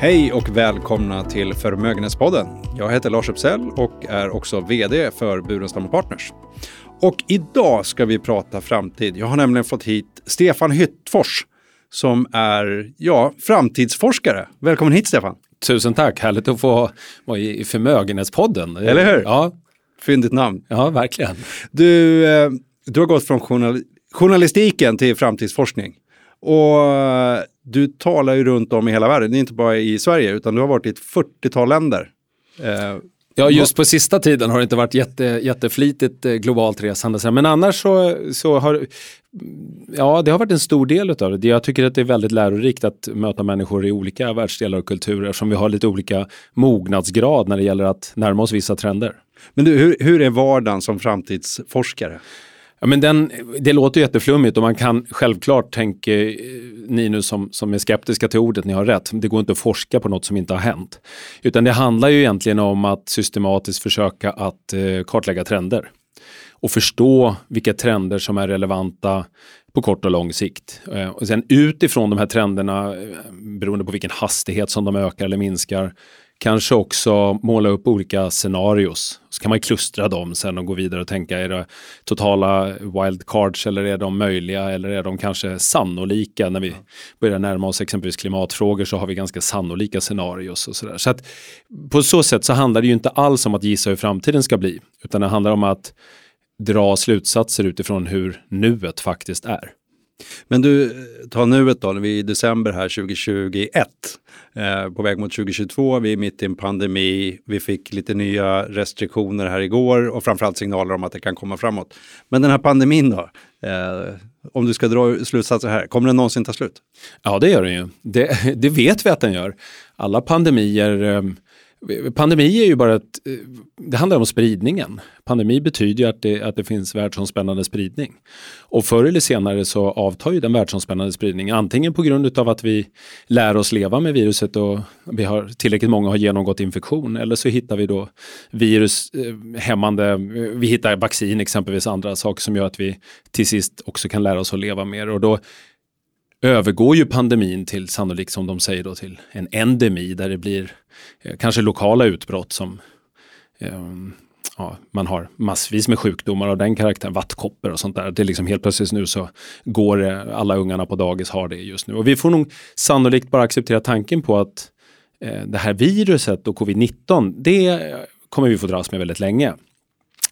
Hej och välkomna till Förmögenhetspodden. Jag heter Lars Uppsell och är också VD för Burenstam Partners. Och idag ska vi prata framtid. Jag har nämligen fått hit Stefan Hyttfors som är ja, framtidsforskare. Välkommen hit Stefan! Tusen tack, härligt att få vara i Förmögenhetspodden. Eller hur? Ja. Fyndigt namn. Ja, verkligen. Du, eh, du har gått från journal journalistiken till framtidsforskning. Och du talar ju runt om i hela världen, inte bara i Sverige, utan du har varit i ett 40-tal länder. Eh, ja, just på sista tiden har det inte varit jätte, jätteflitigt eh, globalt resande. Men annars så, så har Ja, det har varit en stor del av det. Jag tycker att det är väldigt lärorikt att möta människor i olika världsdelar och kulturer som vi har lite olika mognadsgrad när det gäller att närma oss vissa trender. Men du, hur, hur är vardagen som framtidsforskare? Ja, men den, det låter jätteflummigt och man kan självklart tänka, eh, ni nu som, som är skeptiska till ordet, ni har rätt, det går inte att forska på något som inte har hänt. Utan det handlar ju egentligen om att systematiskt försöka att eh, kartlägga trender och förstå vilka trender som är relevanta på kort och lång sikt. Eh, och sen utifrån de här trenderna, eh, beroende på vilken hastighet som de ökar eller minskar, Kanske också måla upp olika scenarios. Så kan man klustra dem sen och gå vidare och tänka, är det totala wildcards eller är de möjliga eller är de kanske sannolika? När vi börjar närma oss exempelvis klimatfrågor så har vi ganska sannolika scenarios och sådär. Så att på så sätt så handlar det ju inte alls om att gissa hur framtiden ska bli, utan det handlar om att dra slutsatser utifrån hur nuet faktiskt är. Men du, ta nuet då, vi är i december här 2021, eh, på väg mot 2022, vi är mitt i en pandemi, vi fick lite nya restriktioner här igår och framförallt signaler om att det kan komma framåt. Men den här pandemin då, eh, om du ska dra slutsatser här, kommer den någonsin ta slut? Ja, det gör den ju. Det, det vet vi att den gör. Alla pandemier eh, Pandemi är ju bara ett, eh, det handlar om spridningen. Pandemi betyder ju att det, att det finns världsomspännande spridning. Och förr eller senare så avtar ju den världsomspännande spridningen. Antingen på grund av att vi lär oss leva med viruset och vi har, tillräckligt många har genomgått infektion. Eller så hittar vi då virushämmande, eh, eh, vi hittar vaccin exempelvis, andra saker som gör att vi till sist också kan lära oss att leva mer. Och då övergår ju pandemin till sannolikt som de säger då till en endemi där det blir eh, kanske lokala utbrott som eh, ja, man har massvis med sjukdomar av den karaktären, vattkoppor och sånt där. Det är liksom helt plötsligt nu så går alla ungarna på dagis har det just nu. Och vi får nog sannolikt bara acceptera tanken på att eh, det här viruset och covid-19, det kommer vi få dras med väldigt länge.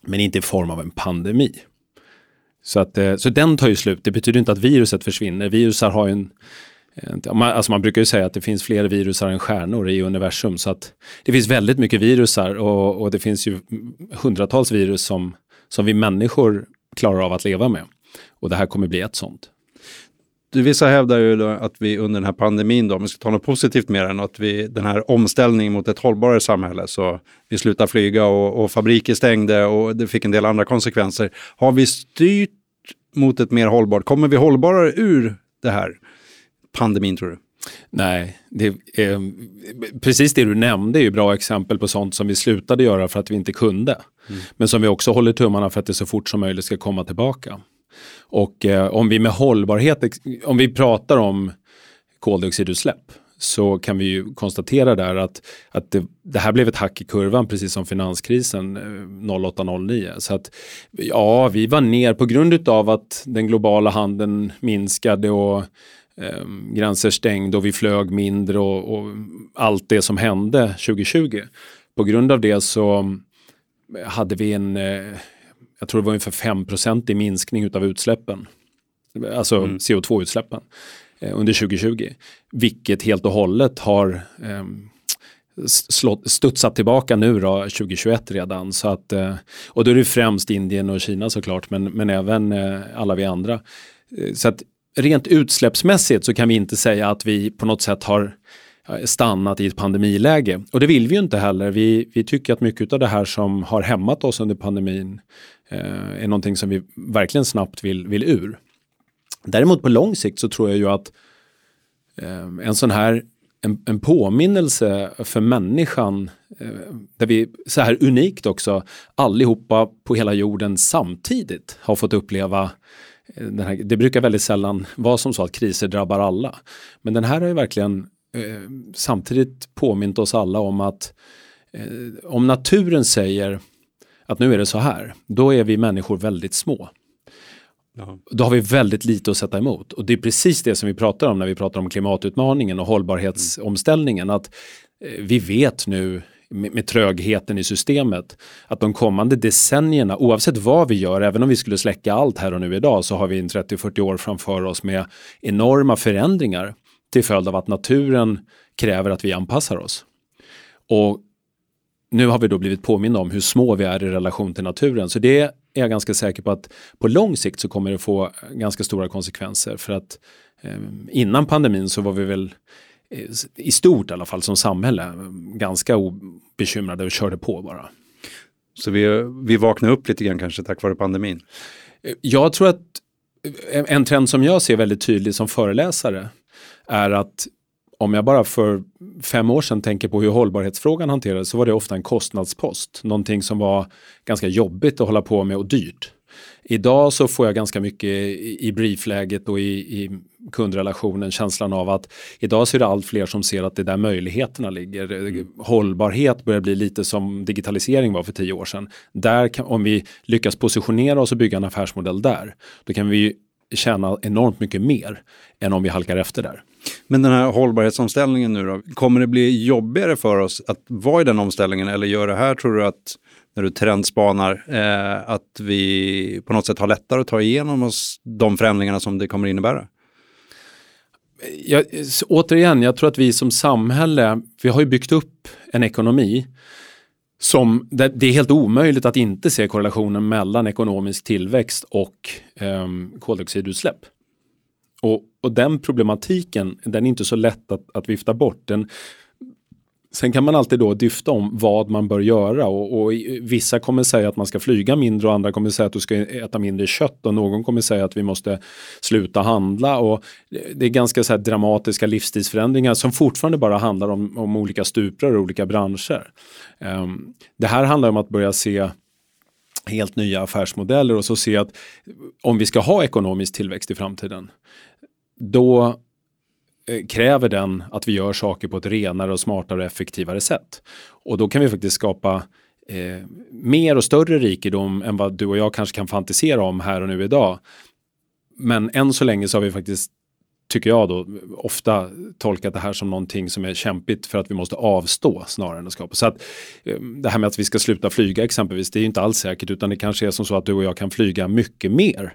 Men inte i form av en pandemi. Så, att, eh, så den tar ju slut. Det betyder inte att viruset försvinner. Virusar har en Alltså man brukar ju säga att det finns fler virusar än stjärnor i universum. Så att det finns väldigt mycket virusar och, och det finns ju hundratals virus som, som vi människor klarar av att leva med. Och det här kommer bli ett sånt. Du, vissa hävdar ju att vi under den här pandemin, då, om vi ska ta något positivt med den, att vi, den här omställningen mot ett hållbarare samhälle, så vi slutar flyga och, och fabriker stängde och det fick en del andra konsekvenser. Har vi styrt mot ett mer hållbart, kommer vi hållbarare ur det här pandemin tror du? Nej, det är, precis det du nämnde är ju bra exempel på sånt som vi slutade göra för att vi inte kunde. Mm. Men som vi också håller tummarna för att det så fort som möjligt ska komma tillbaka. Och eh, om vi med hållbarhet, om vi pratar om koldioxidutsläpp så kan vi ju konstatera där att, att det, det, här blev ett hack i kurvan precis som finanskrisen eh, 08-09. Så att ja, vi var ner på grund av att den globala handeln minskade och eh, gränser stängde och vi flög mindre och, och, allt det som hände 2020. På grund av det så hade vi en eh, jag tror det var ungefär 5% i minskning av utsläppen. Alltså mm. CO2-utsläppen eh, under 2020. Vilket helt och hållet har eh, slått, studsat tillbaka nu då 2021 redan. Så att, eh, och då är det främst Indien och Kina såklart men, men även eh, alla vi andra. Eh, så att rent utsläppsmässigt så kan vi inte säga att vi på något sätt har Eh, stannat i ett pandemiläge. Och det vill vi ju inte heller. Vi, vi tycker att mycket av det här som har hämmat oss under pandemin eh, är någonting som vi verkligen snabbt vill, vill ur. Däremot på lång sikt så tror jag ju att eh, en sån här en, en påminnelse för människan eh, där vi så här unikt också allihopa på hela jorden samtidigt har fått uppleva eh, den här, det brukar väldigt sällan vara som så att kriser drabbar alla. Men den här har ju verkligen samtidigt påmint oss alla om att eh, om naturen säger att nu är det så här, då är vi människor väldigt små. Ja. Då har vi väldigt lite att sätta emot. Och det är precis det som vi pratar om när vi pratar om klimatutmaningen och hållbarhetsomställningen. Att eh, vi vet nu med, med trögheten i systemet att de kommande decennierna, oavsett vad vi gör, även om vi skulle släcka allt här och nu idag, så har vi en 30-40 år framför oss med enorma förändringar till följd av att naturen kräver att vi anpassar oss. Och nu har vi då blivit påminna om hur små vi är i relation till naturen. Så det är jag ganska säker på att på lång sikt så kommer det få ganska stora konsekvenser. För att eh, innan pandemin så var vi väl eh, i stort i alla fall som samhälle ganska obekymrade och körde på bara. Så vi, vi vaknade upp lite grann kanske tack vare pandemin? Jag tror att en trend som jag ser väldigt tydligt som föreläsare är att om jag bara för fem år sedan tänker på hur hållbarhetsfrågan hanterades så var det ofta en kostnadspost. Någonting som var ganska jobbigt att hålla på med och dyrt. Idag så får jag ganska mycket i briefläget och i, i kundrelationen känslan av att idag så är det allt fler som ser att det är där möjligheterna ligger. Mm. Hållbarhet börjar bli lite som digitalisering var för tio år sedan. Där kan, om vi lyckas positionera oss och bygga en affärsmodell där, då kan vi tjäna enormt mycket mer än om vi halkar efter där. Men den här hållbarhetsomställningen nu då, kommer det bli jobbigare för oss att vara i den omställningen eller gör det här, tror du att när du trendspanar, eh, att vi på något sätt har lättare att ta igenom oss de förändringarna som det kommer innebära? Jag, återigen, jag tror att vi som samhälle, vi har ju byggt upp en ekonomi som, det är helt omöjligt att inte se korrelationen mellan ekonomisk tillväxt och eh, koldioxidutsläpp. Och, och den problematiken, den är inte så lätt att, att vifta bort. Den, sen kan man alltid då dyfta om vad man bör göra och, och, vissa kommer säga att man ska flyga mindre och andra kommer säga att du ska äta mindre kött och någon kommer säga att vi måste sluta handla. Och det är ganska så dramatiska livsstilsförändringar som fortfarande bara handlar om, om olika stuprör och olika branscher. Um, det här handlar om att börja se helt nya affärsmodeller och så se att om vi ska ha ekonomisk tillväxt i framtiden då Eh, kräver den att vi gör saker på ett renare och smartare och effektivare sätt. Och då kan vi faktiskt skapa eh, mer och större rikedom än vad du och jag kanske kan fantisera om här och nu idag. Men än så länge så har vi faktiskt tycker jag då, ofta tolkat det här som någonting som är kämpigt för att vi måste avstå snarare än att skapa. Så att eh, det här med att vi ska sluta flyga exempelvis, det är inte alls säkert utan det kanske är som så att du och jag kan flyga mycket mer.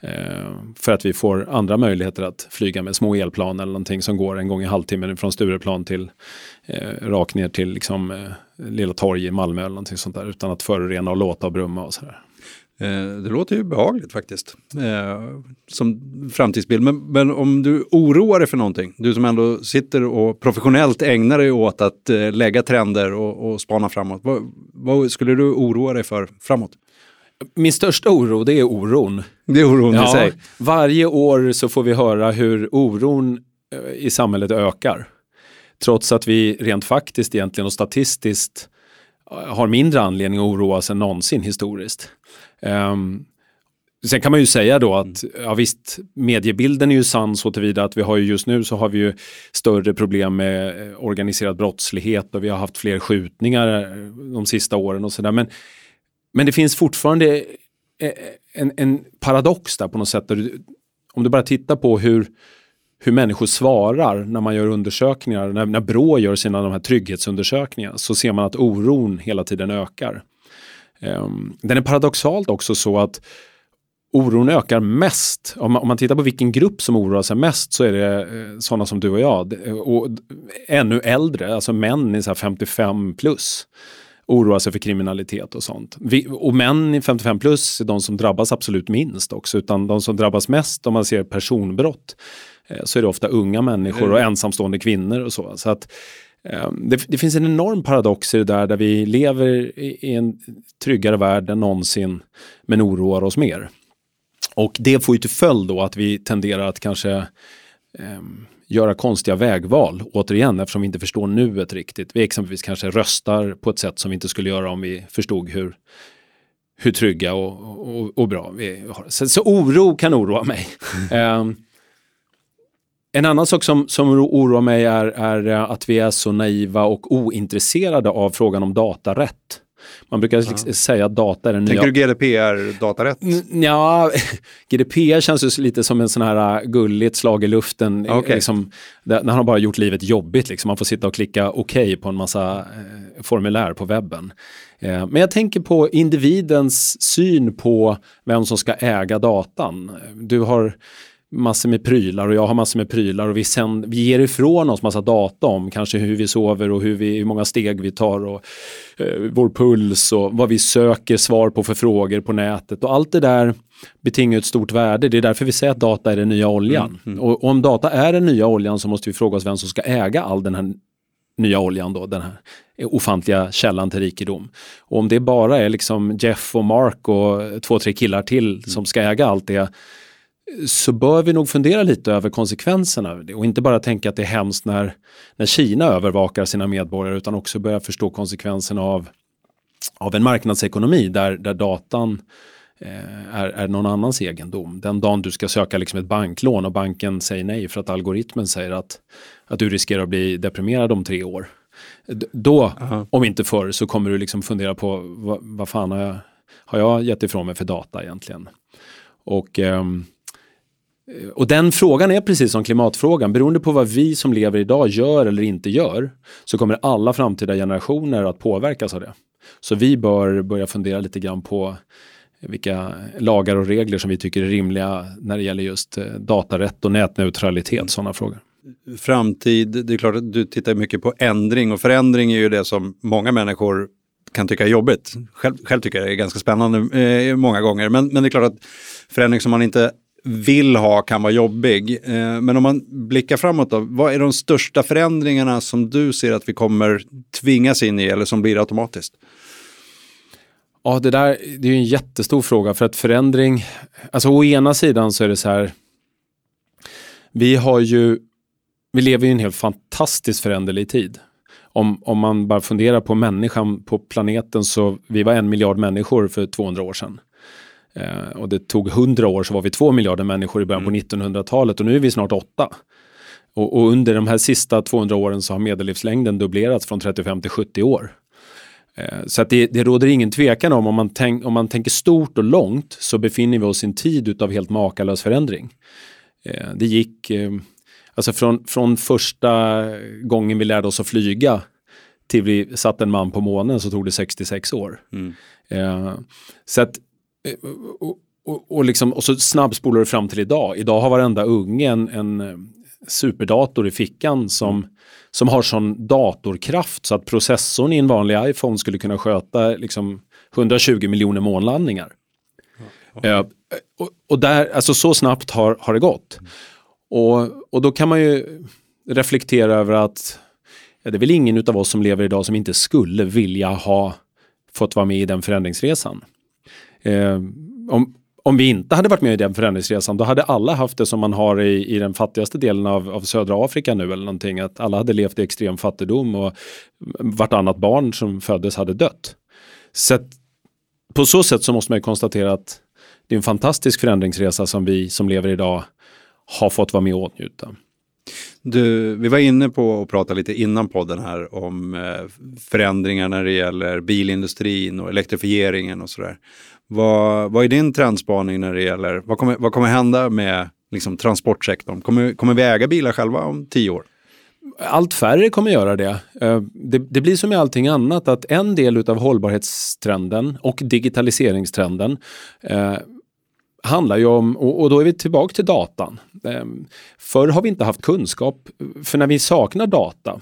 Eh, för att vi får andra möjligheter att flyga med små elplan eller någonting som går en gång i halvtimmen från Stureplan till eh, rakt ner till liksom, eh, Lilla torg i Malmö eller någonting sånt där utan att förorena och låta och brumma och sådär. Eh, det låter ju behagligt faktiskt, eh, som framtidsbild. Men, men, om du oroar dig för någonting, du som ändå sitter och professionellt ägnar dig åt att eh, lägga trender och, och spana framåt. Vad, vad, skulle du oroa dig för framåt? Min största oro, det är oron. Det är oron ja, i sig? Varje år så får vi höra hur oron i samhället ökar. Trots att vi rent faktiskt egentligen och statistiskt har mindre anledning att oroa sig än någonsin historiskt. Um, Sen kan man ju säga då att ja visst, mediebilden är ju sann så tillvida att vi har ju just nu så har vi ju större problem med eh, organiserad brottslighet och vi har haft fler skjutningar eh, de sista åren och sådär. Men, men det finns fortfarande eh, en, en paradox där på något sätt. Om du bara tittar på hur, hur människor svarar när man gör undersökningar, när, när Brå gör sina de här trygghetsundersökningar så ser man att oron hela tiden ökar. Um, den är paradoxalt också så att oron ökar mest. Om man, om man, tittar på vilken grupp som oroar sig mest så är det eh, sådana som du och jag. Och ännu äldre, alltså män i 55 plus oroar sig för kriminalitet och sånt. Vi, och män i 55 plus är de som drabbas absolut minst också, utan de som drabbas mest om man ser personbrott så är det ofta unga människor och ensamstående kvinnor och så. så att Ehm, det, det, finns en enorm paradox i det där, där vi lever i en tryggare värld än någonsin, men oroar oss mer. Och det får ju till följd då att vi tenderar att kanske eh, göra konstiga vägval, återigen, eftersom vi inte förstår nuet riktigt. Vi exempelvis kanske röstar på ett sätt som vi inte skulle göra om vi förstod hur, hur trygga och, och, och bra vi har. Så, så oro kan oroa mig. Mm. Eh, en annan sak som, som oroar mig är, är att vi är så naiva och ointresserade av frågan om datarätt. Man brukar ja. säga att data är den Tänker nya... Tänker du GDPR datarätt? Ja, GDPR känns ju lite som en sån här äh, gulligt slag i luften. Okay. Liksom, när han bara gjort livet jobbigt. Liksom. Man får sitta och klicka OK på en massa eh, formulär på webben. Eh, men jag tänker på individens syn på vem som ska äga datan. Du har massor med prylar och jag har massor med prylar och vi, sänd, vi ger ifrån oss massa data om kanske hur vi sover och hur, vi, hur många steg vi tar och eh, vår puls och vad vi söker svar på för frågor på nätet och allt det där betingar ett stort värde. Det är därför vi säger att data är den nya oljan. Mm, mm. Och, och, om data är den nya oljan så måste vi fråga oss vem som ska äga all den här nya oljan då, den här ofantliga källan till rikedom. Och om det bara är liksom Jeff och Mark och två, tre killar till mm. som ska äga allt det så bör vi nog fundera lite över konsekvenserna och inte bara tänka att det är hemskt när, när Kina övervakar sina medborgare utan också börja förstå konsekvenserna av, av en marknadsekonomi där, där datan eh, är, är någon annans egendom. Den dagen du ska söka liksom ett banklån och banken säger nej för att algoritmen säger att, att du riskerar att bli deprimerad om tre år. Då, Aha. om inte förr, så kommer du liksom fundera på vad, vad fan har jag, har jag gett ifrån mig för data egentligen? Och um, Eh, Eh, och den frågan är precis som klimatfrågan, beroende på vad vi som lever idag gör eller inte gör, så kommer alla framtida generationer att påverkas av det. Så vi bör börja fundera lite grann på vilka lagar och regler som vi tycker är rimliga när det gäller just eh, datarätt och nätneutralitet, sådana frågor. Framtid, det är klart att du tittar mycket på ändring och förändring är ju det som många människor kan tycka är jobbigt. Själv, själv tycker jag det är ganska spännande eh, många gånger, men, men det är klart att förändring som man inte vill ha kan vara jobbig. Eh, men om man blickar framåt då, vad är de största förändringarna som du ser att vi kommer tvingas in i eller som blir automatiskt? Ja, det där det är en jättestor fråga för att förändring, alltså å ena sidan så är det så här, vi har ju, vi lever i en helt fantastiskt föränderlig tid. Om, om man bara funderar på människan på planeten så, vi var en miljard människor för 200 år sedan. Eh, och det tog hundra år så var vi två miljarder människor i början mm. på 1900-talet och nu är vi snart åtta. Och, och, under de här sista 200 åren så har medellivslängden dubblerats från 35 till 70 år. Eh, så att det, det råder ingen tvekan om, om man, tänk, om man tänker stort och långt så befinner vi oss i en tid utav helt makalös förändring. Eh, det gick, eh, alltså från, från första gången vi lärde oss att flyga till vi satte en man på månen så tog det 66 år. Mm. Eh, så att och, och, och, liksom, och så snabbspolar du fram till idag. Idag har varenda unge en, en eh, superdator i fickan som, som har sån datorkraft så att processorn i en vanlig iPhone skulle kunna sköta liksom 120 miljoner månlandningar. Ja. Eh, och, och, där, alltså så snabbt har, har det gått. Mm. Och, och då kan man ju reflektera över att ja, det är väl ingen av oss som lever idag som inte skulle vilja ha fått vara med i den förändringsresan. Eh, om, om vi inte hade varit med i den förändringsresan, då hade alla haft det som man har i, i den fattigaste delen av, av södra Afrika nu eller någonting. Att alla hade levt i extrem fattigdom och vartannat barn som föddes hade dött. Så att, på så sätt så måste man konstatera att det är en fantastisk förändringsresa som vi som lever idag har fått vara med och åtnjuta. Du, vi var inne på att prata lite innan podden här om eh, förändringar när det gäller bilindustrin och elektrifieringen och sådär. Vad, vad är din trendspaning när det gäller, vad kommer, vad kommer hända med liksom, transportsektorn? Kommer, kommer vi äga bilar själva om tio år? Allt färre kommer göra det. Eh, det. det. blir som med allting annat att en del av hållbarhetstrenden och digitaliseringstrenden eh, handlar ju om, och, och, då är vi tillbaka till datan. Ehm, förr har vi inte haft kunskap, för när vi saknar data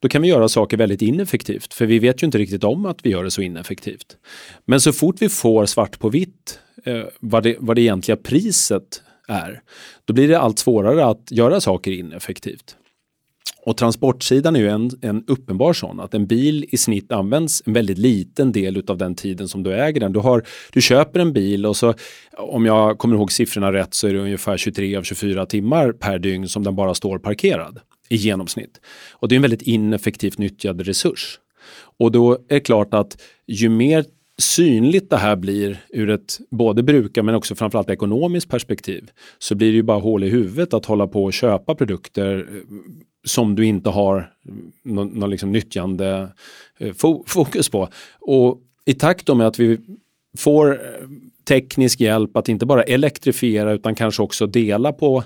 då kan vi göra saker väldigt ineffektivt, för vi vet ju inte riktigt om att vi gör det så ineffektivt. Men så fort vi får svart på vitt eh, vad, det, vad det egentliga priset är, då blir det allt svårare att göra saker ineffektivt. Och transportsidan är ju en, en uppenbar sån, att en bil i snitt används en väldigt liten del av den tiden som du äger den. Du, har, du köper en bil och så, om jag kommer ihåg siffrorna rätt, så är det ungefär 23 av 24 timmar per dygn som den bara står parkerad i genomsnitt. Och det är en väldigt ineffektivt nyttjad resurs. Och då är det klart att ju mer synligt det här blir ur ett både brukar men också framförallt ekonomiskt perspektiv så blir det ju bara hål i huvudet att hålla på och köpa produkter som du inte har någon, någon liksom nyttjande eh, fokus på. Och i takt med att vi får teknisk hjälp att inte bara elektrifiera utan kanske också dela på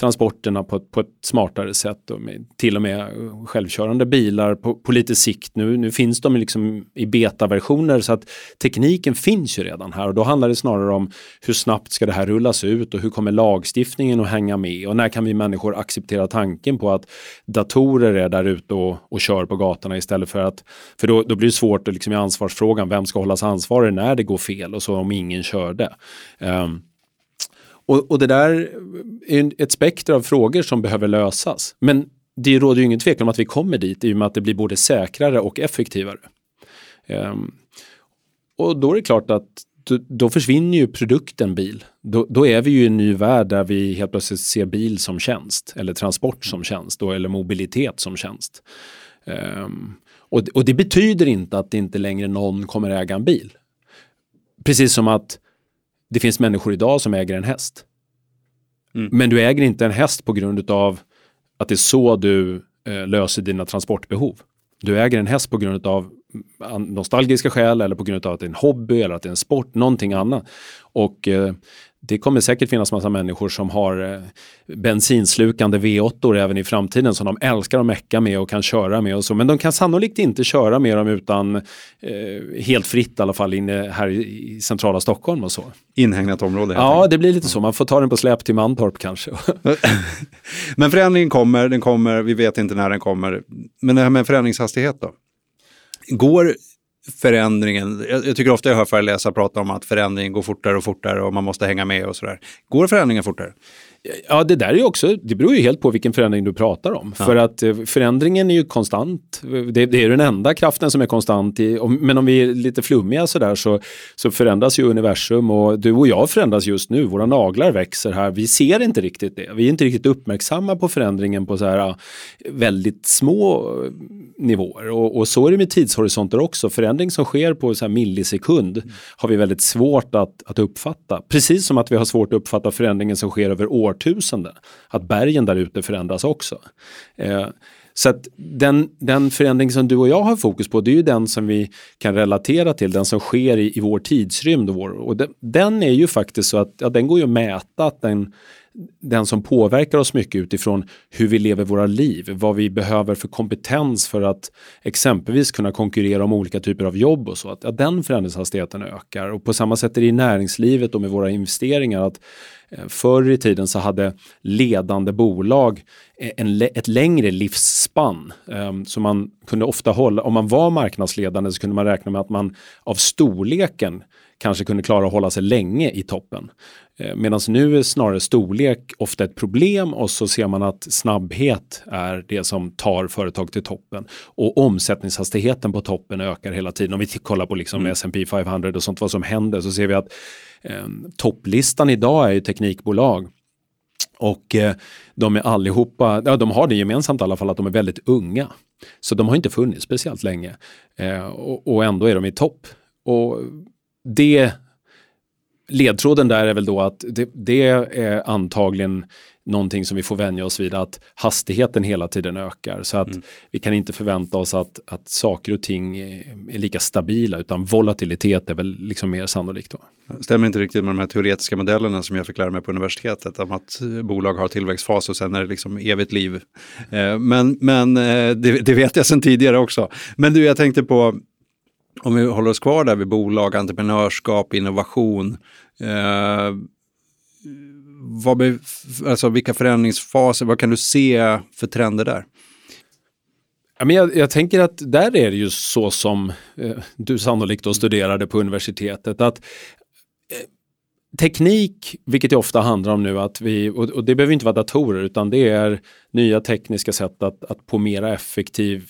transporterna på, på ett smartare sätt. Och med, till och med självkörande bilar på, på lite sikt. Nu, nu finns de liksom i betaversioner så att tekniken finns ju redan här och då handlar det snarare om hur snabbt ska det här rullas ut och hur kommer lagstiftningen att hänga med och när kan vi människor acceptera tanken på att datorer är där ute och, och kör på gatorna istället för att, för då, då blir det svårt att liksom i ansvarsfrågan, vem ska hållas ansvarig när det går fel och så om ingen körde. Um, och, och det där är ett spektra av frågor som behöver lösas. Men det råder ju ingen tvekan om att vi kommer dit i och med att det blir både säkrare och effektivare. Um, och då är det klart att då, då försvinner ju produkten bil. Då, då, är vi ju i en ny värld där vi helt plötsligt ser bil som tjänst eller transport som tjänst då, eller mobilitet som tjänst. Um, och, och, det betyder inte att det inte längre någon kommer äga en bil. Precis som att det finns människor idag som äger en häst. Mm. Men du äger inte en häst på grund av att det är så du eh, löser dina transportbehov. Du äger en häst på grund av nostalgiska skäl eller på grund av att det är en hobby eller att det är en sport, någonting annat. Och eh, det kommer säkert finnas massa människor som har eh, bensinslukande V8 även i framtiden som de älskar att mecka med och kan köra med och så. Men de kan sannolikt inte köra med dem utan eh, helt fritt i alla fall inne här i centrala Stockholm och så. Inhägnat område? Ja, det blir lite så. Man får ta den på släp till Mantorp kanske. Men förändringen kommer, den kommer, vi vet inte när den kommer. Men det här med förändringshastighet då? Går förändringen, jag, jag, tycker ofta jag hör föreläsare prata om att förändringen går fortare och fortare och man måste hänga med och sådär. Går förändringen fortare? Ja, det där är ju också, det beror ju helt på vilken förändring du pratar om. Ja. För att eh, förändringen är ju konstant. Det, det, är den enda kraften som är konstant. I, men om vi är lite flummiga sådär så, så förändras ju universum och du och jag förändras just nu. Våra naglar växer här. Vi ser inte riktigt det. Vi är inte riktigt uppmärksamma på förändringen på så här väldigt små nivåer. Och, och så är det med tidshorisonter också. Förändring som sker på så här millisekund mm. har vi väldigt svårt att, att uppfatta. Precis som att vi har svårt att uppfatta förändringen som sker över år årtusenden. Att bergen där ute förändras också. Eh, så att den, den förändring som du och jag har fokus på det är ju den som vi kan relatera till, den som sker i, i vår tidsrymd. Och, vår, och den, den, är ju faktiskt så att ja, den går ju att mäta, att den, den som påverkar oss mycket utifrån hur vi lever våra liv, vad vi behöver för kompetens för att exempelvis kunna konkurrera om olika typer av jobb och så. Att, ja, den förändringshastigheten ökar och på samma sätt är det i näringslivet och med våra investeringar. att eh, förr i tiden så hade ledande bolag eh, en, ett längre livsspann. Ehm, så man kunde ofta hålla, om man var marknadsledande så kunde man räkna med att man av storleken kanske kunde klara att hålla sig länge i toppen. Eh, Medan nu är snarare storlek ofta ett problem och så ser man att snabbhet är det som tar företag till toppen. Och omsättningshastigheten på toppen ökar hela tiden. Om vi kollar på liksom mm. S&P 500 och sånt vad som händer så ser vi att eh, topplistan idag är ju teknikbolag. Och eh, de är allihopa, ja, de har det gemensamt i alla fall att de är väldigt unga. Så de har inte funnits speciellt länge. Eh, och, och ändå är de i topp. Och det ledtråden där är väl då att det, det, är antagligen någonting som vi får vänja oss vid att hastigheten hela tiden ökar. Så att mm. vi kan inte förvänta oss att, att saker och ting är lika stabila utan volatilitet är väl liksom mer sannolikt. Då. Stämmer inte riktigt med de här teoretiska modellerna som jag fick lära mig på universitetet om att bolag har tillväxtfas och sen är det liksom evigt liv. Eh, men men eh, det, det vet jag sedan tidigare också. Men du, jag tänkte på om vi håller oss kvar där vid bolag, entreprenörskap, innovation. Eh, vad, alltså vilka förändringsfaser, vad kan du se för trender där? Ja, men jag, jag, tänker att där är det ju så som eh, du sannolikt då studerade på universitetet. att eh, Teknik, vilket det ofta handlar om nu, att vi, och, det behöver inte vara datorer utan det är nya tekniska sätt att, att på mera effektiv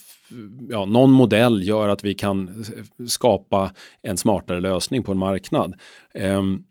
ja, någon modell gör att vi kan skapa en smartare lösning på en marknad. Um,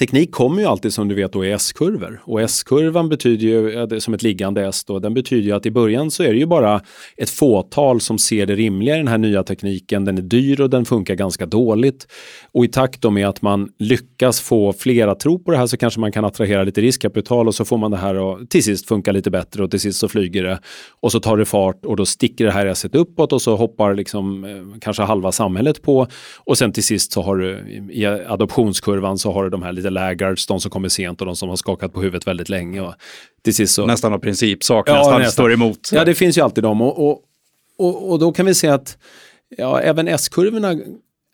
teknik kommer ju alltid som du vet då i S-kurvor och S-kurvan betyder ju som ett liggande S då, den betyder ju att i början så är det ju bara ett fåtal som ser det rimliga i den här nya tekniken. Den är dyr och den funkar ganska dåligt. Och i takt med att man lyckas få fler att tro på det här så kanske man kan attrahera lite riskkapital och så får man det här att till sist funka lite bättre och till sist så flyger det och så tar det fart och då sticker det här S uppåt och så hoppar liksom eh, kanske halva samhället på och sen till sist så har du i adoptionskurvan så har du de här lite laggards, de som kommer sent och de som har skakat på huvudet väldigt länge. Och till sist så... Nästan av princip saknas, ja, nästan. står emot. Ja, det finns ju alltid dem och, och, och, och då kan vi se att ja, även S-kurvorna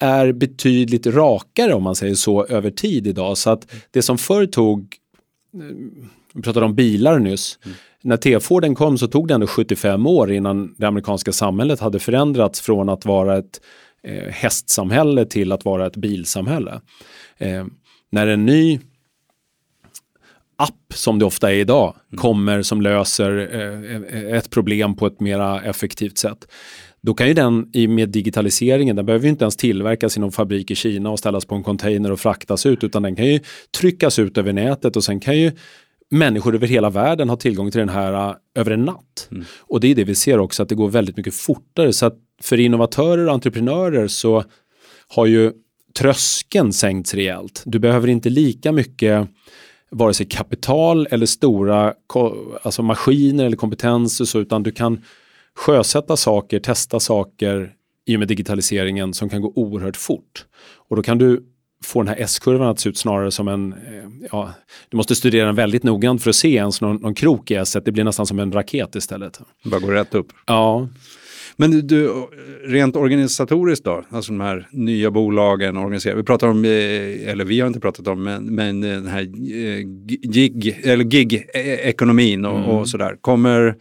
är betydligt rakare om man säger så över tid idag. Så att det som förr tog, vi pratade om bilar nyss, mm. när T-Forden kom så tog det ändå 75 år innan det amerikanska samhället hade förändrats från att vara ett eh, hästsamhälle till att vara ett bilsamhälle. Eh, när en ny app, som det ofta är idag, mm. kommer som löser eh, ett problem på ett mera effektivt sätt. Då kan ju den med digitaliseringen, den behöver ju inte ens tillverkas i någon fabrik i Kina och ställas på en container och fraktas ut, utan den kan ju tryckas ut över nätet och sen kan ju människor över hela världen ha tillgång till den här uh, över en natt. Mm. Och det är det vi ser också, att det går väldigt mycket fortare. Så att för innovatörer och entreprenörer så har ju tröskeln sänkts rejält. Du behöver inte lika mycket vare sig kapital eller stora alltså maskiner eller kompetenser så, utan du kan sjösätta saker, testa saker i och med digitaliseringen som kan gå oerhört fort. Och då kan du få den här S-kurvan att se ut snarare som en, eh, ja, du måste studera den väldigt noggrant för att se ens någon, någon krok i S, det blir nästan som en raket istället. Bara går rätt upp. Ja. Men du, rent organisatoriskt då, alltså de här nya bolagen organiserar, vi pratar om, eh, eller vi har inte pratat om, men, men den här eh, gig, eller gig-ekonomin och, mm. och sådär. Kommer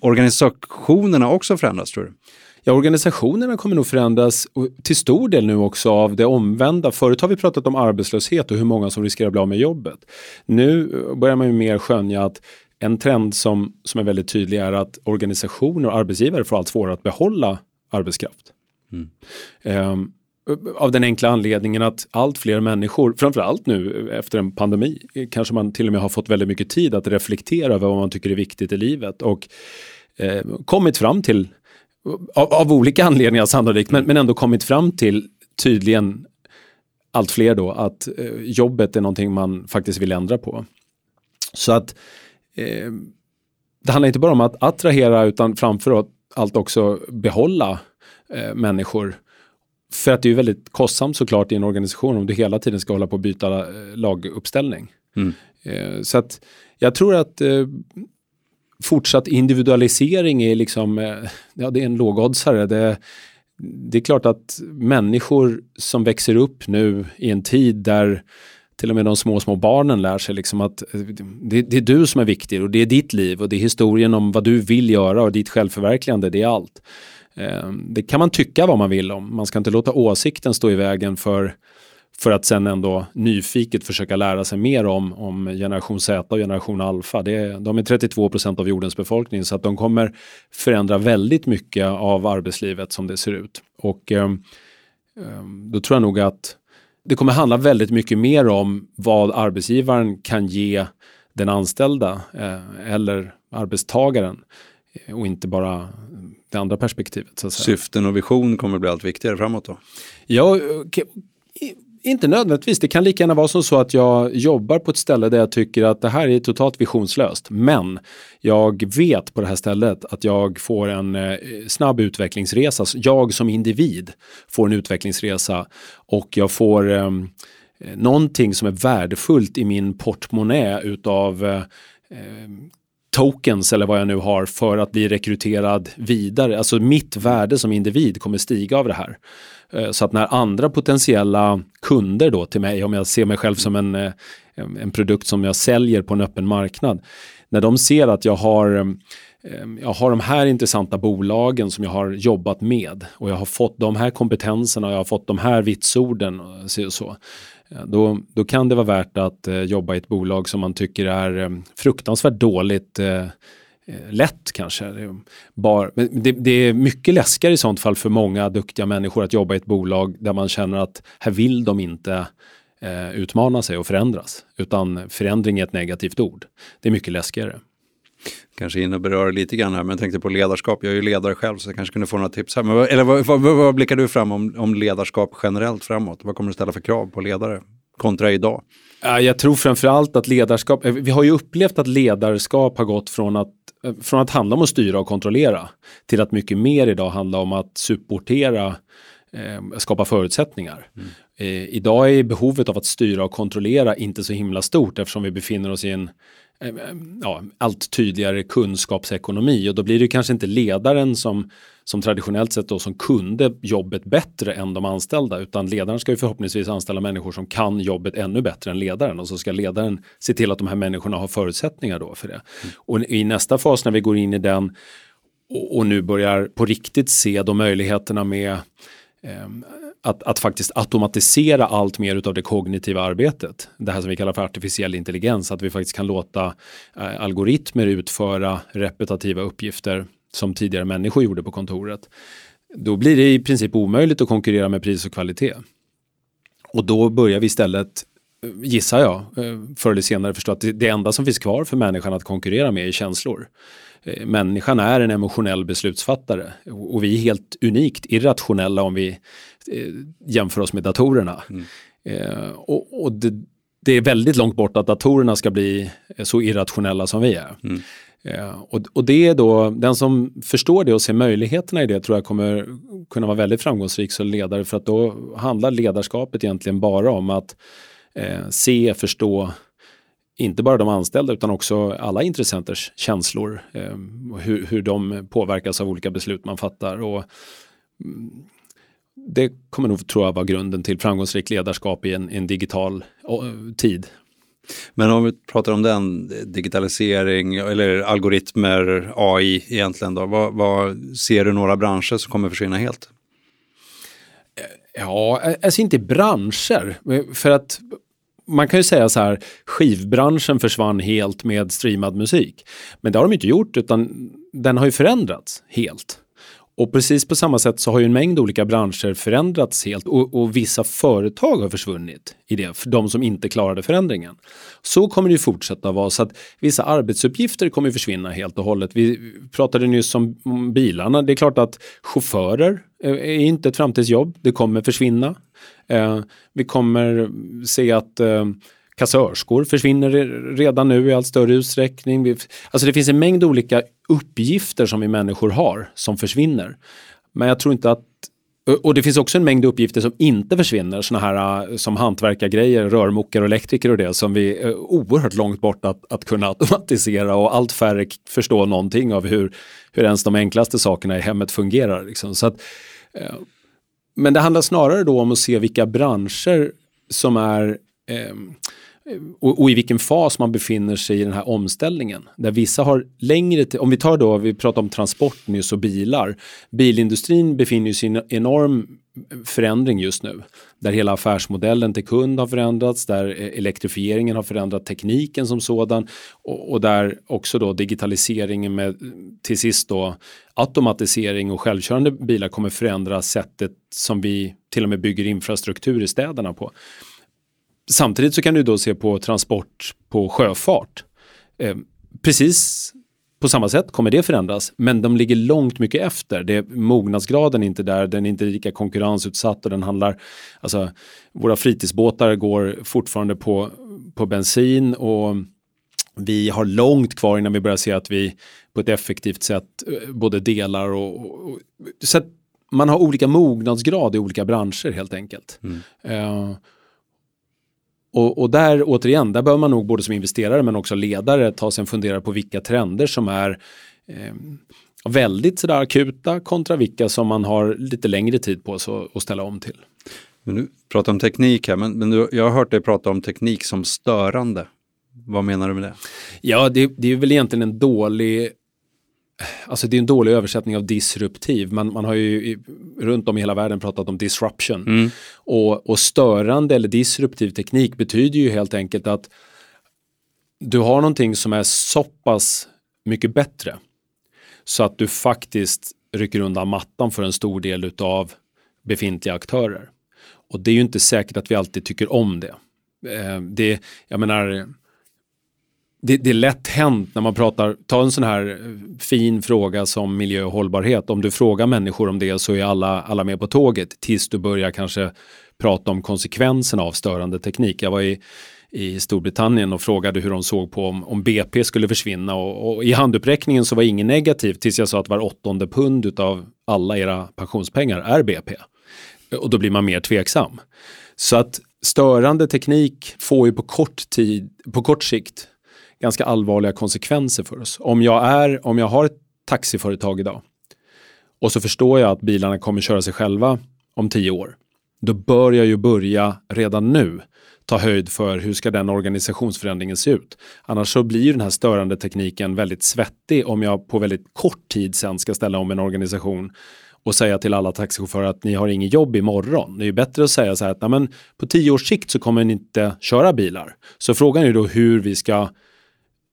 organisationerna också förändras tror du? Ja, organisationerna kommer nog förändras till stor del nu också av det omvända. Förut har vi pratat om arbetslöshet och hur många som riskerar att bli av med jobbet. Nu börjar man ju mer skönja att en trend som, som är väldigt tydlig är att organisationer och arbetsgivare får allt svårare att behålla arbetskraft. Mm. Um, av den enkla anledningen att allt fler människor, framförallt nu efter en pandemi, kanske man till och med har fått väldigt mycket tid att reflektera över vad man tycker är viktigt i livet och eh, kommit fram till, av, av, olika anledningar sannolikt, men, men ändå kommit fram till tydligen allt fler då att eh, jobbet är någonting man faktiskt vill ändra på. Så att eh, det handlar inte bara om att attrahera utan framför allt också behålla eh, människor för att det är väldigt kostsamt såklart i en organisation om du hela tiden ska hålla på att byta eh, laguppställning. Mm. Eh, så att jag tror att eh, fortsatt individualisering är liksom, ja det är en lågoddsare. Det, det är klart att människor som växer upp nu i en tid där till och med de små, små barnen lär sig liksom att eh, det, det, är du som är viktig och det är ditt liv och det är historien om vad du vill göra och ditt självförverkligande, det är allt. Ehm, det kan man tycka vad man vill om. Man ska inte låta åsikten stå i vägen för, för att sen ändå nyfiket försöka lära sig mer om, om generation Z och generation alfa. Det, de är 32 procent av jordens befolkning så att de kommer förändra väldigt mycket av arbetslivet som det ser ut. Och eh, då tror jag nog att det kommer handla väldigt mycket mer om vad arbetsgivaren kan ge den anställda eh, eller arbetstagaren och inte bara det andra perspektivet. Syften och vision kommer bli allt viktigare framåt då? Ja, inte nödvändigtvis. Det kan lika gärna vara som så att jag jobbar på ett ställe där jag tycker att det här är totalt visionslöst. Men jag vet på det här stället att jag får en eh, snabb utvecklingsresa. Jag som individ får en utvecklingsresa och jag får ehm, eh, någonting som är värdefullt i min portmonnä utav eh, ehm, tokens eller vad jag nu har för att bli rekryterad vidare. Alltså mitt värde som individ kommer stiga av det här. Eh, så att när andra potentiella kunder då till mig, om jag ser mig själv som en, eh, en produkt som jag säljer på en öppen marknad, när de ser att jag har eh, jag har de här intressanta bolagen som jag har jobbat med och jag har fått de här kompetenserna och jag har fått de här vitsorden. Och så. Eh, då, då kan det vara värt att eh, jobba i ett bolag som man tycker är eh, fruktansvärt dåligt eh, eh lätt kanske. Bar, men det, det, är mycket läskigare i sånt fall för många duktiga människor att jobba i ett bolag där man känner att här vill de inte eh, utmana sig och förändras. Utan förändring är ett negativt ord. Det är mycket läskigare. Kanske in och beröra lite grann här, men jag tänkte på ledarskap. Jag är ju ledare själv så jag kanske kunde få några tips här. Men, eller vad, vad, vad blickar du fram om, om ledarskap generellt framåt? Vad kommer du ställa för krav på ledare kontra idag? Jag tror framförallt att ledarskap, eh, vi har ju upplevt att ledarskap har gått från att, eh, från att handla om att styra och kontrollera till att mycket mer idag handla om att supportera, eh, skapa förutsättningar. Mm. Eh, idag är behovet av att styra och kontrollera inte så himla stort eftersom vi befinner oss i en ja, allt tydligare kunskapsekonomi och då blir det kanske inte ledaren som, som traditionellt sett då som kunde jobbet bättre än de anställda utan ledaren ska ju förhoppningsvis anställa människor som kan jobbet ännu bättre än ledaren och så ska ledaren se till att de här människorna har förutsättningar då för det. Mm. Och i nästa fas när vi går in i den och, och nu börjar på riktigt se de möjligheterna med eh, att, att faktiskt automatisera allt mer av det kognitiva arbetet. Det här som vi kallar för artificiell intelligens, att vi faktiskt kan låta eh, algoritmer utföra repetitiva uppgifter som tidigare människor gjorde på kontoret. Då blir det i princip omöjligt att konkurrera med pris och kvalitet. Och då börjar vi istället eh, gissar jag, eh, förr eller senare förstå att det enda som finns kvar för människan att konkurrera med är känslor. Eh, människan är en emotionell beslutsfattare och vi är helt unikt irrationella om vi eh, jämför oss med datorerna. Mm. Eh, och, och det, det, är väldigt långt bort att datorerna ska bli så irrationella som vi är. Mm. Och, och, det är då, den som förstår det och ser möjligheterna i det tror jag kommer kunna vara väldigt framgångsrik som ledare för att då handlar ledarskapet egentligen bara om att eh, se, förstå, inte bara de anställda utan också alla intressenters känslor, eh, hur, hur de påverkas av olika beslut man fattar. Och, mm, det kommer nog, tror jag, vara grunden till framgångsrikt ledarskap i en, en digital tid. Men om vi pratar om den, digitalisering eller algoritmer, AI egentligen då, vad, vad ser du några branscher som kommer försvinna helt? Ja, alltså inte branscher, för att man kan ju säga så här, skivbranschen försvann helt med streamad musik. Men det har de inte gjort utan den har ju förändrats helt. Och precis på samma sätt så har ju en mängd olika branscher förändrats helt och, och, vissa företag har försvunnit i det, för de som inte klarade förändringen. Så kommer det ju fortsätta vara så att vissa arbetsuppgifter kommer försvinna helt och hållet. Vi pratade nyss om, bilarna. Det är klart att chaufförer eh, är inte ett framtidsjobb. Det kommer försvinna. Eh, vi kommer se att eh, kassörskor försvinner redan nu i allt större utsträckning. Alltså det finns en mängd olika uppgifter som vi människor har som försvinner. Men jag tror inte att och det finns också en mängd uppgifter som inte försvinner, sådana här äh, som hantverkargrejer, rörmokare och elektriker och det som vi är oerhört långt bort att, att kunna automatisera och allt färre förstår någonting av hur, hur ens de enklaste sakerna i hemmet fungerar. Liksom. Så att, men det handlar snarare då om att se vilka branscher som är eh, och, och, i vilken fas man befinner sig i den här omställningen. Där vissa har längre om vi tar då, vi pratar om transport nyss och bilar. Bilindustrin befinner sig i en enorm förändring just nu. Där hela affärsmodellen till kund har förändrats, där eh, elektrifieringen har förändrat tekniken som sådan och, och där också då digitaliseringen med till sist då automatisering och självkörande bilar kommer förändra sättet som vi till och med bygger infrastruktur i städerna på. Samtidigt så kan du då se på transport på sjöfart. Eh, precis på samma sätt kommer det förändras, men de ligger långt mycket efter. Det, mognadsgraden är inte där, den är inte lika konkurrensutsatt och den handlar, alltså våra fritidsbåtar går fortfarande på, på bensin och vi har långt kvar innan vi börjar se att vi på ett effektivt sätt eh, både delar och, och, och så man har olika mognadsgrad i olika branscher helt enkelt. Mm. Uh, och, och, där återigen, där bör man nog både som investerare men också ledare ta sig en funderare på vilka trender som är eh, väldigt sådär akuta kontra vilka som man har lite längre tid på sig att ställa om till. Men du pratar om teknik här, men, men du, jag har hört dig prata om teknik som störande. Vad menar du med det? Ja, det, det är väl egentligen en dålig Alltså det är en dålig översättning av disruptiv. Man, man har ju runt om i hela världen pratat om disruption. Mm. Och, och störande eller disruptiv teknik betyder ju helt enkelt att du har någonting som är så pass mycket bättre så att du faktiskt rycker undan mattan för en stor del av befintliga aktörer. Och det är ju inte säkert att vi alltid tycker om det. Eh, det, jag menar, det, det, är lätt hänt när man pratar, ta en sån här eh, fin fråga som miljö och hållbarhet. Om du frågar människor om det så är alla, alla med på tåget tills du börjar kanske prata om konsekvenserna av störande teknik. Jag var i, i Storbritannien och frågade hur de såg på om, om BP skulle försvinna och, och, i handuppräckningen så var ingen negativ tills jag sa att var åttonde pund av alla era pensionspengar är BP. Och då blir man mer tveksam. Så att störande teknik får ju på kort tid, på kort sikt ganska allvarliga konsekvenser för oss. Om jag, är, om jag har ett taxiföretag idag och så förstår jag att bilarna kommer köra sig själva om tio år. Då bör jag ju börja redan nu ta höjd för hur ska den organisationsförändringen se ut. Annars så blir den här störande tekniken väldigt svettig om jag på väldigt kort tid sen ska ställa om en organisation och säga till alla taxichaufförer att ni har inget jobb imorgon. Det är ju bättre att säga så här att men på tio års sikt så kommer ni inte köra bilar. Så frågan är då hur vi ska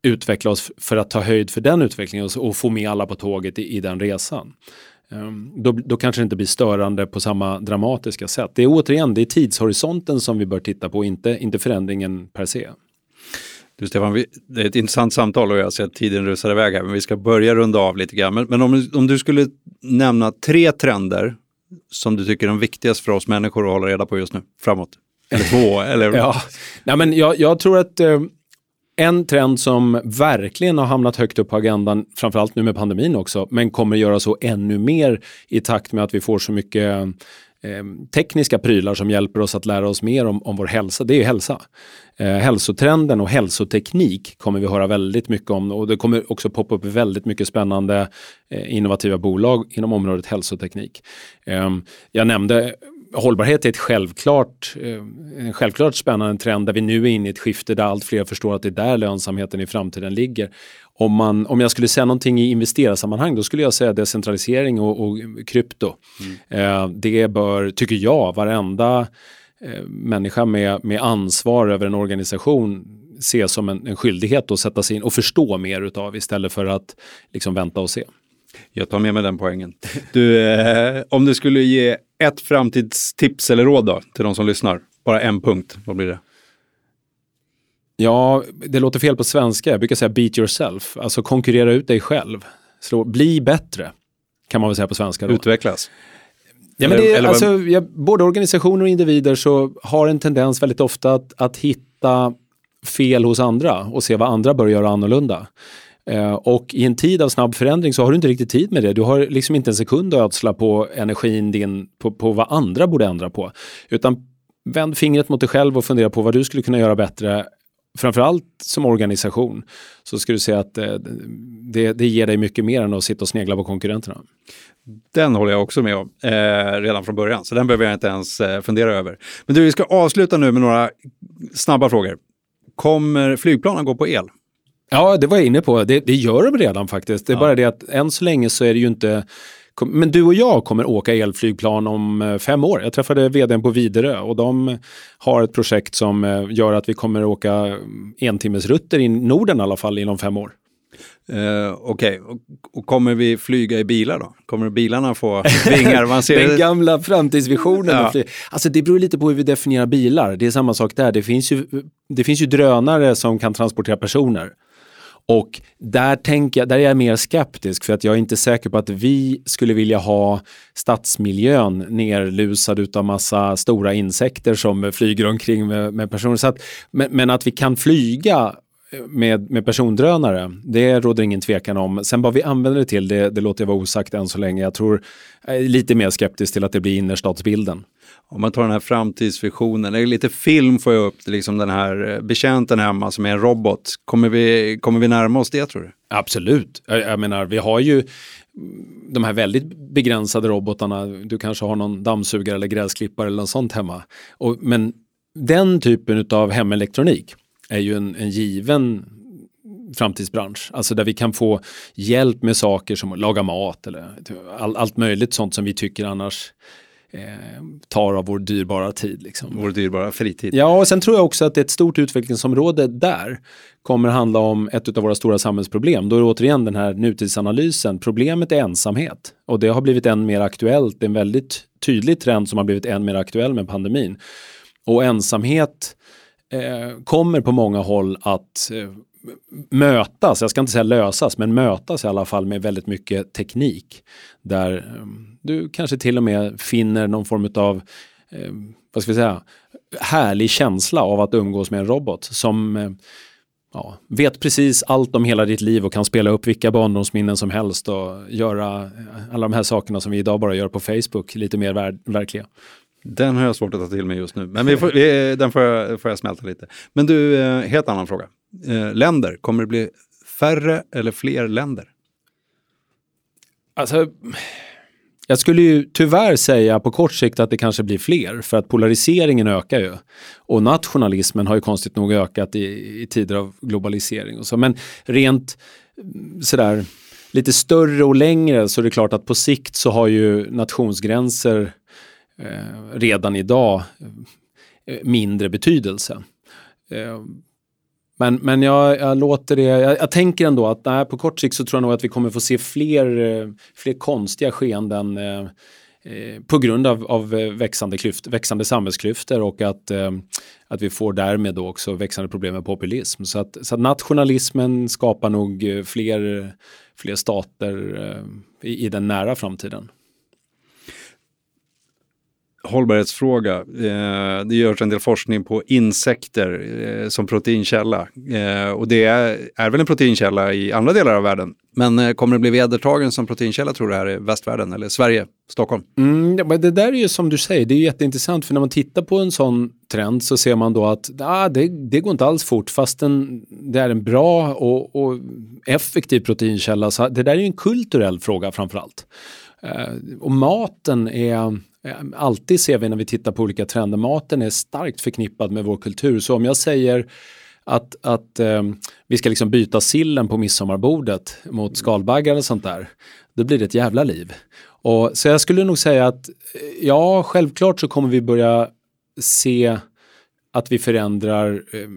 utveckla oss för att ta höjd för den utvecklingen och, få med alla på tåget i, i den resan. Um, då, då, kanske det inte blir störande på samma dramatiska sätt. Det är återigen det är tidshorisonten som vi bör titta på, inte, inte förändringen per se. Du Stefan, vi, det är ett intressant samtal och jag ser att tiden rusar iväg här, men vi ska börja runda av lite grann. Men, men om, om du skulle nämna tre trender som du tycker är de viktigaste för oss människor att hålla reda på just nu, framåt? Eller två? eller... ja. Nej, men jag, jag tror att eh, en trend som verkligen har hamnat högt upp på agendan, framförallt nu med pandemin också, men kommer göra så ännu mer i takt med att vi får så mycket ehm, tekniska prylar som hjälper oss att lära oss mer om, om vår hälsa, det är hälsa. Eh, hälsotrenden och hälsoteknik kommer vi höra väldigt mycket om och det kommer också poppa upp väldigt mycket spännande eh, innovativa bolag inom området hälsoteknik. Eh, jag nämnde hållbarhet är ett självklart, eh, en självklart spännande trend där vi nu är inne i ett skifte där allt fler förstår att det är där lönsamheten i framtiden ligger. Om, man, om jag skulle säga någonting i investerarsammanhang då skulle jag säga decentralisering och, och krypto. Mm. Eh, det bör, tycker jag, varenda eh, människa med, med ansvar över en organisation se som en, en skyldighet att sätta sig in och förstå mer utav istället för att liksom vänta och se. Jag tar med mig den poängen. Du, eh, om du skulle ge ett framtidstips eller råd då, till de som lyssnar, bara en punkt, vad blir det? Ja, det låter fel på svenska. Jag brukar säga beat yourself, alltså konkurrera ut dig själv. Slå, bli bättre, kan man väl säga på svenska. Då. Utvecklas. Ja, men det, eller, alltså, ja, både organisationer och individer så har en tendens väldigt ofta att, att hitta fel hos andra och se vad andra bör göra annorlunda. Eh, och i en tid av snabb förändring så har du inte riktigt tid med det. Du har liksom inte en sekund att ödsla på energin din, på, på vad andra borde ändra på. Utan vänd fingret mot dig själv och fundera på vad du skulle kunna göra bättre framförallt som organisation så ska du se att eh, det, det ger dig mycket mer än att sitta och snegla på konkurrenterna. Den håller jag också med om eh, redan från början, så den behöver jag inte ens eh, fundera över. Men du, vi ska avsluta nu med några snabba frågor. Kommer flygplanen gå på el? Ja, det var jag inne på. Det, det gör de redan faktiskt. Det är ja. bara det att än så länge så är det ju inte men du och jag kommer åka elflygplan om eh, fem år. Jag träffade vdn på Viderö och de har ett projekt som eh, gör att vi kommer åka entimmesrutter i Norden i alla fall inom fem år. Uh, Okej, okay. och, och, kommer vi flyga i bilar då? Kommer bilarna få vingar? Man ser Den gamla framtidsvisionen. Ja. Alltså det beror lite på hur vi definierar bilar. Det är samma sak där. Det finns ju, det finns ju drönare som kan transportera personer. Och där, tänker jag, där är jag mer skeptisk för att jag är inte säker på att vi skulle vilja ha stadsmiljön nerlusad utav massa stora insekter som flyger omkring med, med personer. Så att, men, men att vi kan flyga eh, med, med persondrönare, det råder ingen tvekan om. Sen vad vi använder det till, det, det låter jag vara osagt än så länge. Jag tror, jag är lite mer skeptisk till att det blir innerstadsbilden. Om man tar den här framtidsvisionen, eller lite film får jag upp, liksom den här eh, betjänten hemma som är en robot. Kommer vi, kommer vi närma oss det tror du? Absolut. Jag, jag menar, vi har ju de här väldigt begränsade robotarna. Du kanske har någon dammsugare eller gräsklippare eller något sånt hemma. Och, men den typen av hemelektronik är ju en, en given framtidsbransch. Alltså där vi kan få hjälp med saker som att laga mat eller all, allt möjligt sånt som vi tycker annars tar av vår dyrbara tid. Liksom. Vår dyrbara fritid. Ja, och sen tror jag också att ett stort utvecklingsområde där kommer handla om ett av våra stora samhällsproblem. Då är det återigen den här nutidsanalysen. Problemet är ensamhet och det har blivit än mer aktuellt. Det är en väldigt tydlig trend som har blivit än mer aktuell med pandemin. Och ensamhet eh, kommer på många håll att eh, mötas, jag ska inte säga lösas, men mötas i alla fall med väldigt mycket teknik. Där ehm, du kanske till och med finner någon form av eh, vad ska vi säga, härlig känsla av att umgås med en robot som eh, ja, vet precis allt om hela ditt liv och kan spela upp vilka barndomsminnen som helst och göra eh, alla de här sakerna som vi idag bara gör på Facebook lite mer ver verkliga. Den har jag svårt att ta till mig just nu, men vi får, vi, den får jag, får jag smälta lite. Men du, eh, helt annan fråga. Eh, länder, kommer det bli färre eller fler länder? Alltså, jag skulle ju tyvärr säga på kort sikt att det kanske blir fler för att polariseringen ökar ju. Och nationalismen har ju konstigt nog ökat i, i tider av globalisering. Och så. Men rent mm, sådär lite större och längre så är det klart att på sikt så har ju nationsgränser eh, redan idag eh, mindre betydelse. Eh, men, men jag, jag låter det, jag, jag, tänker ändå att nej, på kort sikt så tror jag nog att vi kommer få se fler, eh, fler konstiga skeenden eh, eh, på grund av, av eh, växande, klyft, växande samhällsklyftor och att, eh, att vi får därmed då också växande problem med populism. Så att, så att nationalismen skapar nog fler, fler stater eh, i, i den nära framtiden hållbarhetsfråga. Eh, det görs en del forskning på insekter eh, som proteinkälla. Eh, och det är, är, väl en proteinkälla i andra delar av världen. Men eh, kommer det bli vedertagen som proteinkälla tror du här i västvärlden eller Sverige, Stockholm? Mm, men det där är ju som du säger, det är jätteintressant för när man tittar på en sån trend så ser man då att ah, det, det går inte alls fort fastän det är en bra och, och effektiv proteinkälla. Så det där är ju en kulturell fråga framförallt. allt. och maten är alltid ser vi när vi tittar på olika trender, maten är starkt förknippad med vår kultur. Så om jag säger att, att eh, vi ska liksom byta sillen på midsommarbordet mot skalbaggar och sånt där, då blir det ett jävla liv. Och, så jag skulle nog säga att ja, självklart så kommer vi börja se att vi förändrar eh,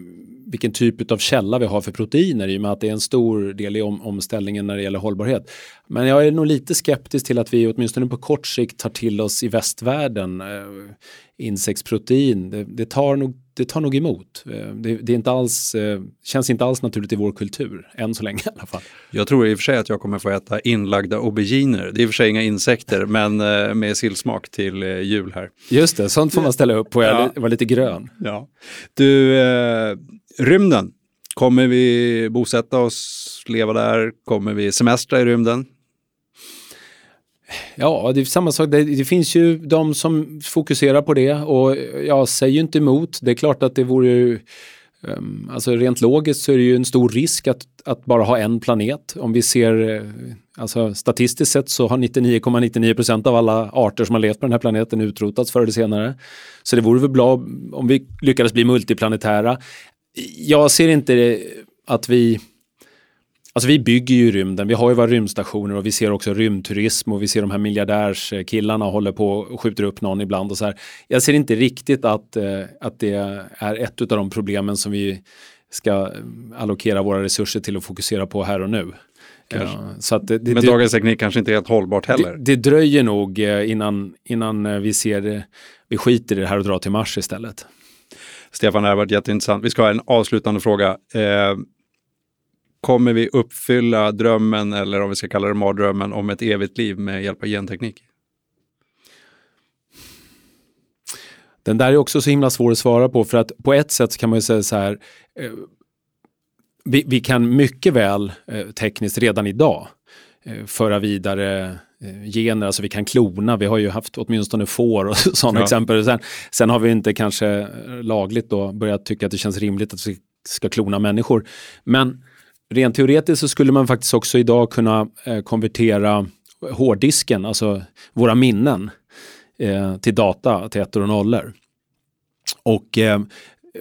vilken typ av källa vi har för proteiner i och med att det är en stor del i om, omställningen när det gäller hållbarhet. Men jag är nog lite skeptisk till att vi åtminstone på kort sikt tar till oss i västvärlden eh, insektsprotein. Det, det, tar nog, det tar nog emot. Eh, det, det, är inte alls, eh, känns inte alls naturligt i vår kultur, än så länge i alla fall. Jag tror i och för sig att jag kommer få äta inlagda auberginer. Det är i och för sig inga insekter, men eh, med sillsmak till jul här. Just det, sånt får man ställa upp på. Jag ja. var lite grön. Ja. Du, eh, rymden. Kommer vi bosätta oss, leva där? Kommer vi semestra i rymden? Ja, det är samma sak. Det, det, finns ju de som fokuserar på det och jag säger ju inte emot. Det är klart att det vore ju um, Alltså rent logiskt så är det ju en stor risk att, att bara ha en planet. Om vi ser, eh, alltså statistiskt sett så har 99,99 procent ,99 av alla arter som har levt på den här planeten utrotats förr eller senare. Så det vore väl bra om vi lyckades bli multiplanetära jag ser inte att vi Alltså vi bygger ju rymden, vi har ju våra rymdstationer och vi ser också rymdturism och vi ser de här miljardärskillarna håller på och skjuter upp någon ibland och så här. Jag ser inte riktigt att, eh, att det är ett av de problemen som vi ska allokera våra resurser till att fokusera på här och nu. Ja, att det, det, Men dagens teknik kanske inte är helt hållbart heller. Det, det dröjer nog eh, innan, innan vi ser, vi skiter i det här och drar till Mars istället. Stefan, det har varit jätteintressant. Vi ska ha en avslutande fråga. Eh, kommer vi uppfylla drömmen, eller om vi ska kalla det mardrömmen, om ett evigt liv med hjälp av genteknik? Den där är också så himla svår att svara på för att på ett sätt kan man ju säga så här eh, vi, vi, kan mycket väl eh, tekniskt redan idag eh, föra vidare gener, alltså vi kan klona, vi har ju haft åtminstone får och sådana ja. exempel. Sen, sen, har vi inte kanske lagligt då börjat tycka att det känns rimligt att vi ska klona människor. Men rent teoretiskt så skulle man faktiskt också idag kunna eh, konvertera hårddisken, alltså våra minnen, eh, till data, till ettor och nollor. Och eh,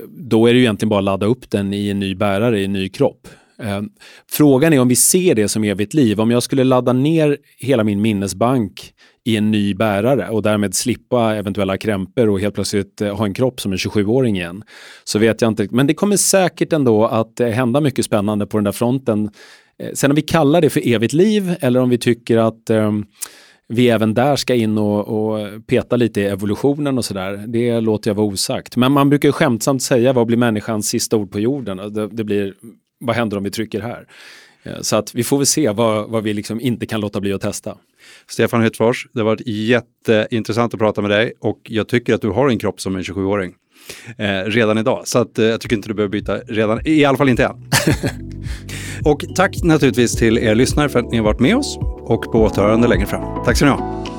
då är det ju egentligen bara att ladda upp den i en ny bärare i en ny kropp. Eh, frågan är om vi ser det som evigt liv. Om jag skulle ladda ner hela min minnesbank i en ny bärare och därmed slippa eventuella krämpor och helt plötsligt eh, ha en kropp som en 27-åring igen. Så vet jag inte. Men det kommer säkert ändå att eh, hända mycket spännande på den där fronten. Eh, sen om vi kallar det för evigt liv eller om vi tycker att ehm, vi även där ska in och, och peta lite i evolutionen och sådär, det låter jag vara osagt. Men man brukar skämtsamt säga vad blir människans sista ord på jorden? Det, det blir, vad händer om vi trycker här? Så att vi får väl se vad, vad vi liksom inte kan låta bli att testa. Stefan Hyttfors, det har varit jätteintressant att prata med dig och jag tycker att du har en kropp som en 27-åring. Eh, redan idag, så att, eh, jag tycker inte du behöver byta redan, i alla fall inte än. och tack naturligtvis till er lyssnare för att ni har varit med oss och på återhörande längre fram. Tack ska ni ha.